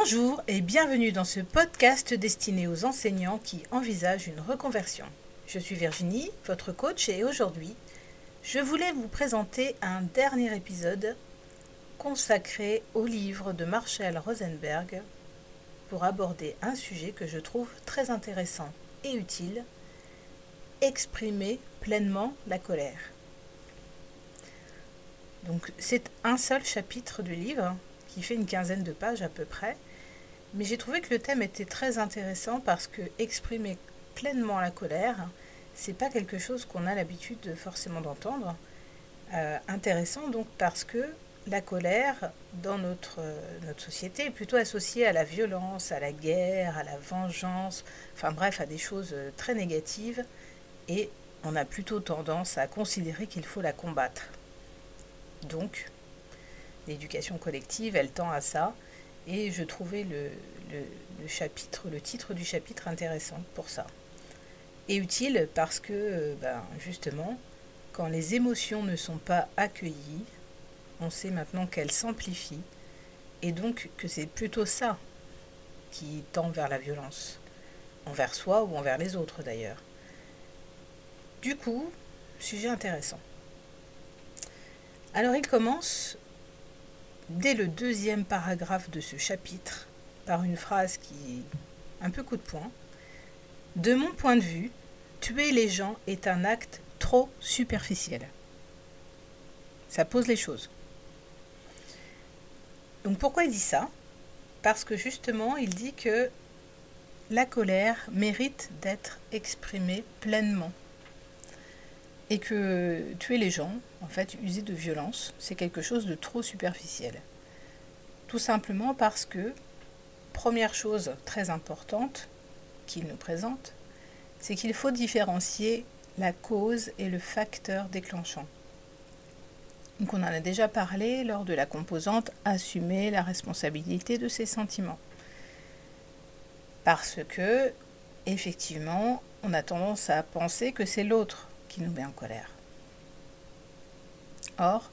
Bonjour et bienvenue dans ce podcast destiné aux enseignants qui envisagent une reconversion. Je suis Virginie, votre coach, et aujourd'hui, je voulais vous présenter un dernier épisode consacré au livre de Marshall Rosenberg pour aborder un sujet que je trouve très intéressant et utile, exprimer pleinement la colère. Donc c'est un seul chapitre du livre qui fait une quinzaine de pages à peu près. Mais j'ai trouvé que le thème était très intéressant parce que exprimer pleinement la colère, c'est pas quelque chose qu'on a l'habitude forcément d'entendre. Euh, intéressant donc parce que la colère dans notre, notre société est plutôt associée à la violence, à la guerre, à la vengeance, enfin bref, à des choses très négatives et on a plutôt tendance à considérer qu'il faut la combattre. Donc, l'éducation collective, elle tend à ça. Et je trouvais le, chapitre, le titre du chapitre intéressant pour ça. Et utile parce que, euh, ben, justement, quand les émotions ne sont pas accueillies, on sait maintenant qu'elles s'amplifient. Et donc que c'est plutôt ça qui tend vers la violence. Envers soi ou envers les autres d'ailleurs. Du coup, sujet intéressant. Alors il commence dès le deuxième paragraphe de ce chapitre par une phrase qui est un peu coup de poing. De mon point de vue, tuer les gens est un acte trop superficiel. Ça pose les choses. Donc pourquoi il dit ça? Parce que justement, il dit que la colère mérite d'être exprimée pleinement. Et que tuer les gens, en fait, user de violence, c'est quelque chose de trop superficiel. Tout simplement parce que, première chose très importante qu'il nous présente, c'est qu'il faut différencier la cause et le facteur déclenchant. Donc on en a déjà parlé lors de la composante assumer la responsabilité de ses sentiments. Parce que, effectivement, on a tendance à penser que c'est l'autre qui nous met en colère. Or,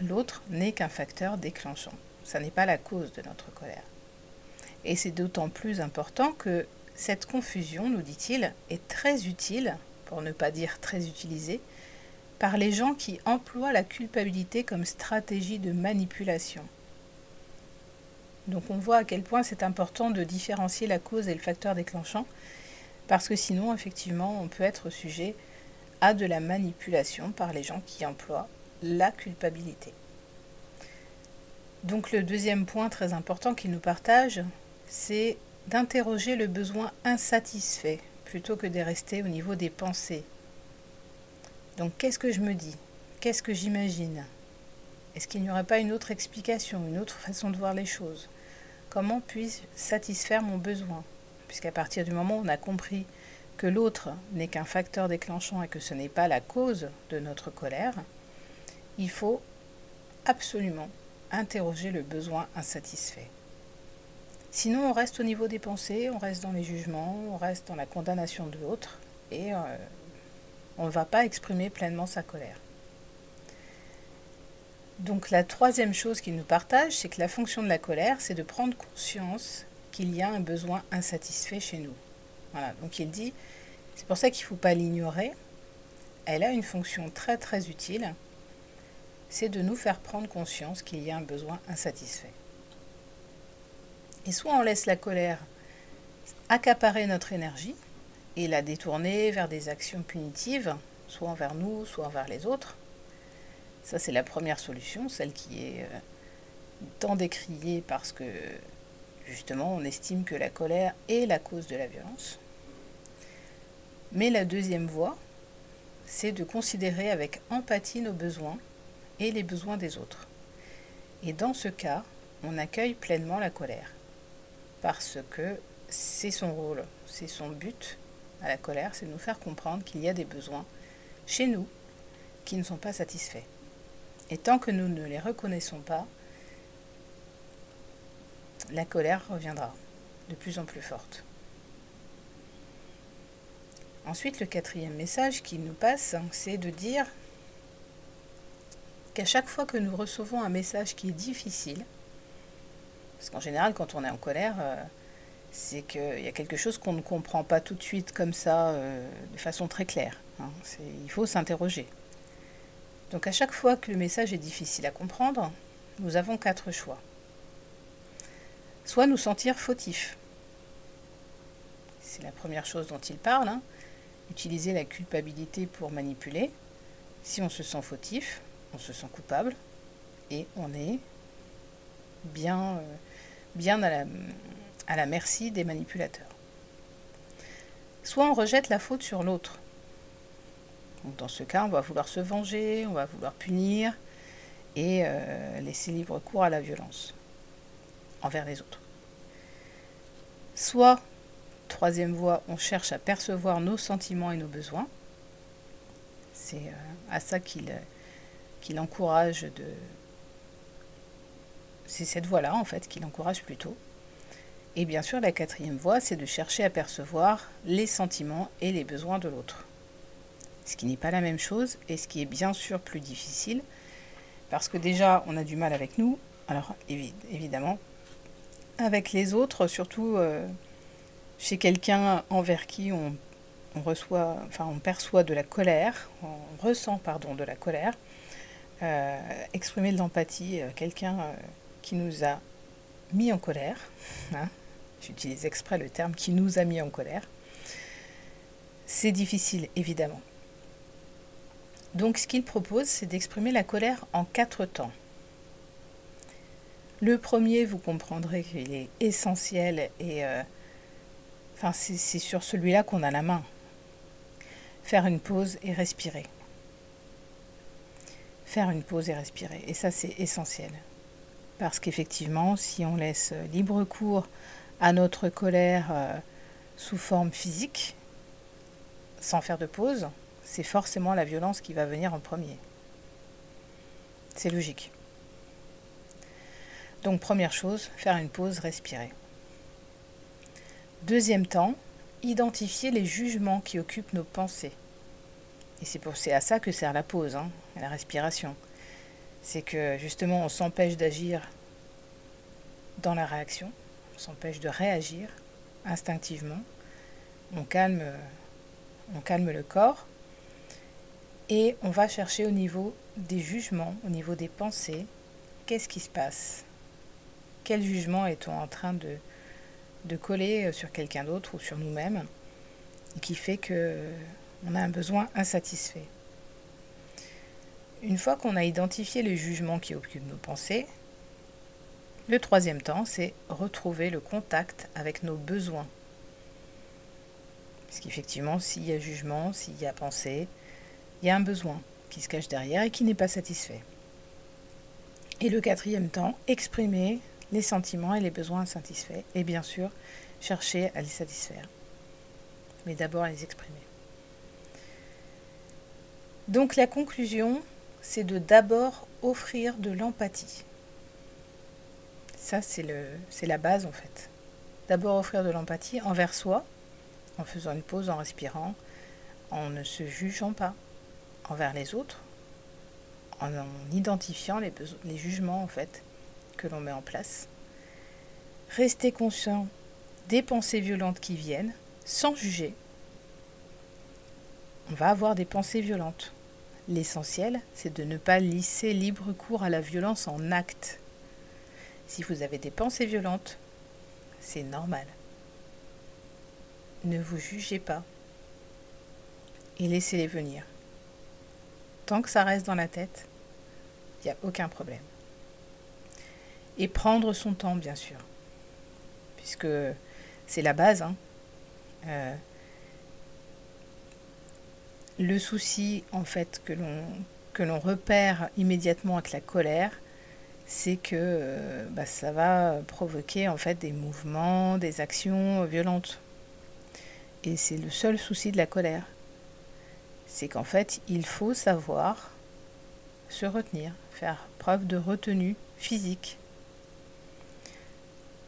l'autre n'est qu'un facteur déclenchant. Ça n'est pas la cause de notre colère. Et c'est d'autant plus important que cette confusion, nous dit-il, est très utile, pour ne pas dire très utilisée, par les gens qui emploient la culpabilité comme stratégie de manipulation. Donc on voit à quel point c'est important de différencier la cause et le facteur déclenchant, parce que sinon, effectivement, on peut être sujet à de la manipulation par les gens qui emploient la culpabilité. Donc le deuxième point très important qu'il nous partage, c'est d'interroger le besoin insatisfait plutôt que de rester au niveau des pensées. Donc qu'est-ce que je me dis? Qu'est-ce que j'imagine? Est-ce qu'il n'y aurait pas une autre explication, une autre façon de voir les choses? Comment puis-je satisfaire mon besoin? Puisqu'à partir du moment où on a compris que l'autre n'est qu'un facteur déclenchant et que ce n'est pas la cause de notre colère, il faut absolument interroger le besoin insatisfait. Sinon, on reste au niveau des pensées, on reste dans les jugements, on reste dans la condamnation de l'autre et euh, on ne va pas exprimer pleinement sa colère. Donc la troisième chose qu'il nous partage, c'est que la fonction de la colère, c'est de prendre conscience qu'il y a un besoin insatisfait chez nous. Voilà, donc il dit, c'est pour ça qu'il ne faut pas l'ignorer. Elle a une fonction très très utile, c'est de nous faire prendre conscience qu'il y a un besoin insatisfait. Et soit on laisse la colère accaparer notre énergie et la détourner vers des actions punitives, soit envers nous, soit envers les autres. Ça, c'est la première solution, celle qui est euh, tant décriée parce que Justement, on estime que la colère est la cause de la violence. Mais la deuxième voie, c'est de considérer avec empathie nos besoins et les besoins des autres. Et dans ce cas, on accueille pleinement la colère. Parce que c'est son rôle, c'est son but à la colère, c'est de nous faire comprendre qu'il y a des besoins chez nous qui ne sont pas satisfaits. Et tant que nous ne les reconnaissons pas, la colère reviendra de plus en plus forte. Ensuite, le quatrième message qui nous passe, c'est de dire qu'à chaque fois que nous recevons un message qui est difficile, Parce qu'en général, quand on est en colère, euh, c'est qu'il y a quelque chose qu'on ne comprend pas tout de suite comme ça, euh, de façon très claire. Hein. Il faut s'interroger. Donc à chaque fois que le message est difficile à comprendre, nous avons quatre choix. Soit nous sentir fautifs. C'est la première chose dont il parle. Hein. Utiliser la culpabilité pour manipuler. Si on se sent fautif, on se sent coupable et on est bien, euh, bien à, la, à la merci des manipulateurs. Soit on rejette la faute sur l'autre. Dans ce cas, on va vouloir se venger, on va vouloir punir et euh, laisser libre cours à la violence envers les autres. Soit, troisième voie, on cherche à percevoir nos sentiments et nos besoins. C'est euh, à ça qu'il qu'il encourage de... C'est cette voie-là, en fait, qu'il encourage plutôt. Et bien sûr, la quatrième voie, c'est de chercher à percevoir les sentiments et les besoins de l'autre. Ce qui n'est pas la même chose et ce qui est bien sûr plus difficile, parce que déjà, on a du mal avec nous, alors évidemment, avec les autres, surtout euh, chez quelqu'un envers qui on, reçoit, enfin, on perçoit de la colère, on ressent pardon, de la colère, euh, exprimer de l'empathie, euh, quelqu'un qui nous a mis en colère, hein, j'utilise exprès le terme qui nous a mis en colère, c'est difficile évidemment. Donc ce qu'il propose, c'est d'exprimer la colère en quatre temps. Le premier, vous comprendrez qu'il est essentiel et enfin, c'est sur celui-là qu'on a la main. Faire une pause et respirer faire une pause et respirer. Et ça, c'est essentiel. Parce qu'effectivement, si on laisse libre cours à notre colère euh, sous forme physique, sans faire de pause, c'est forcément la violence qui va venir en premier. C'est logique. Donc première chose, faire une pause, respirer. Deuxième temps, identifier les jugements qui occupent nos pensées. Et c'est à ça que sert la pause, hein, la respiration. C'est que justement on s'empêche d'agir dans la réaction, on s'empêche de réagir instinctivement, on calme, on calme le corps et on va chercher au niveau des jugements, au niveau des pensées, qu'est-ce qui se passe? Quel jugement est-on en train de, coller sur quelqu'un d'autre ou sur nous-mêmes qui fait que on a un besoin insatisfait? Une fois qu'on a identifié les jugements qui occupent nos pensées, le troisième temps, c'est retrouver le contact avec nos besoins. Parce qu'effectivement, s'il y a jugement, s'il y a pensée, il y a un besoin qui se cache derrière et qui n'est pas satisfait. Et le quatrième temps, exprimer les sentiments et les besoins insatisfaits. Et bien sûr, chercher à les satisfaire. Mais d'abord à les exprimer. Donc la conclusion, c'est de d'abord offrir de l'empathie. Ça, c'est la base en fait. D'abord offrir de l'empathie envers soi, en faisant une pause, en respirant, en ne se jugeant pas, envers les autres, en, identifiant les, les jugements en fait que l'on met en place. Rester conscient des pensées violentes qui viennent, sans juger, on va avoir des pensées violentes. L'essentiel, c'est de ne pas lisser libre cours à la violence en acte. Si vous avez des pensées violentes, c'est normal. Ne vous jugez pas et laissez-les venir. Tant que ça reste dans la tête, il n'y a aucun problème. Et prendre son temps, bien sûr, puisque c'est la base. Hein. Euh, le souci en fait que l'on repère immédiatement avec la colère, c'est que euh, bah, ça va provoquer en fait des mouvements, des actions violentes. Et c'est le seul souci de la colère. C'est qu'en fait, il faut savoir se retenir, faire preuve de retenue physique.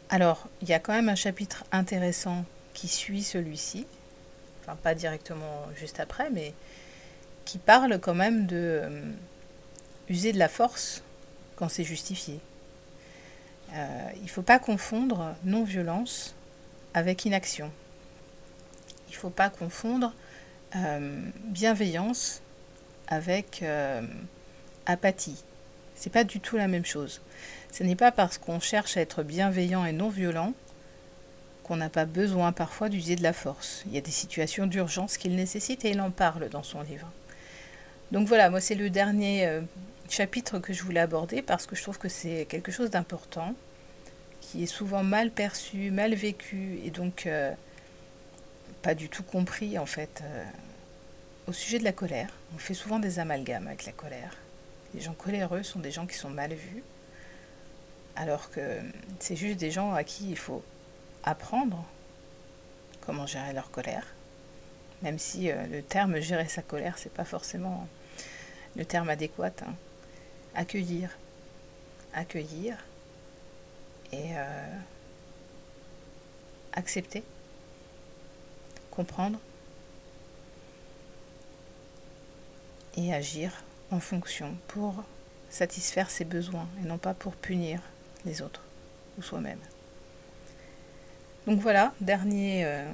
Alors, il y a quand même un chapitre intéressant qui suit celui-ci, enfin pas directement juste après, mais qui parle quand même de euh, user de la force quand c'est justifié. Euh, il ne faut pas confondre non-violence avec inaction. Il ne faut pas confondre euh, bienveillance avec apathie. C'est pas du tout la même chose. Ce n'est pas parce qu'on cherche à être bienveillant et non violent qu'on n'a pas besoin parfois d'user de la force. Il y a des situations d'urgence qu'il nécessite et il en parle dans son livre. Donc voilà, moi c'est le dernier euh, chapitre que je voulais aborder parce que je trouve que c'est quelque chose d'important, qui est souvent mal perçu, mal vécu et donc euh, pas du tout compris en fait. Euh, au sujet de la colère, on fait souvent des amalgames avec la colère. Les gens coléreux sont des gens qui sont mal vus, alors que c'est juste des gens à qui il faut apprendre comment gérer leur colère, même si euh, le terme gérer sa colère, c'est pas forcément le terme adéquat. Hein. Accueillir, accueillir et euh, accepter, comprendre et agir en fonction pour satisfaire ses besoins et non pas pour punir les autres ou soi-même. Donc voilà, dernier euh,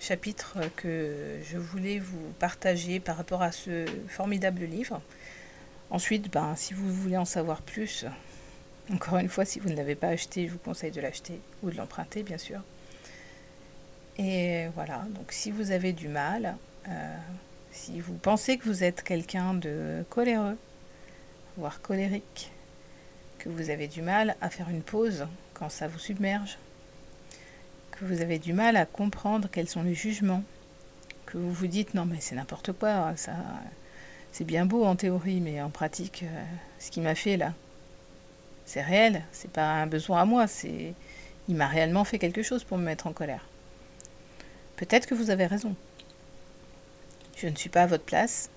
chapitre que je voulais vous partager par rapport à ce formidable livre. Ensuite, ben, si vous voulez en savoir plus, encore une fois, si vous ne l'avez pas acheté, je vous conseille de l'acheter ou de l'emprunter, bien sûr. Et voilà, donc si vous avez du mal, euh, si vous pensez que vous êtes quelqu'un de coléreux, voire colérique, que vous avez du mal à faire une pause quand ça vous submerge, que vous avez du mal à comprendre quels sont les jugements, que vous vous dites non mais c'est n'importe quoi, ça c'est bien beau en théorie, mais en pratique, euh, ce qu'il m'a fait là, c'est réel, c'est pas un besoin à moi, c'est il m'a réellement fait quelque chose pour me mettre en colère. Peut-être que vous avez raison. Je ne suis pas à votre place.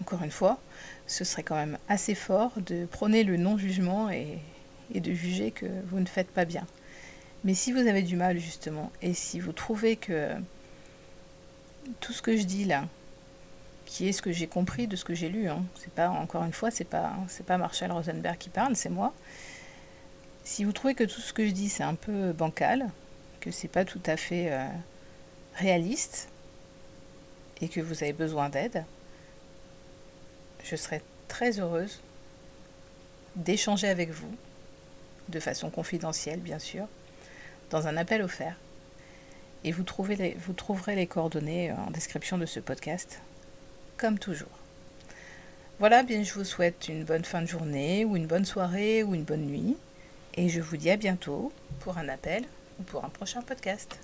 Encore une fois, ce serait quand même assez fort de prôner le non-jugement et, de juger que vous ne faites pas bien. Mais si vous avez du mal justement, et si vous trouvez que tout ce que je dis là, qui est ce que j'ai compris de ce que j'ai lu, hein, c'est pas encore une fois, c'est pas pas Marshall Rosenberg qui parle, c'est moi. Si vous trouvez que tout ce que je dis c'est un peu bancal, que c'est pas tout à fait euh, réaliste, et que vous avez besoin d'aide, je serai très heureuse d'échanger avec vous, de façon confidentielle bien sûr, dans un appel offert. Et vous, trouverez les coordonnées en description de ce podcast, comme toujours. Voilà, bien je vous souhaite une bonne fin de journée, ou une bonne soirée, ou une bonne nuit. Et je vous dis à bientôt pour un appel ou pour un prochain podcast.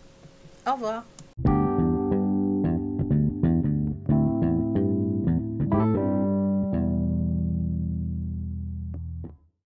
Au revoir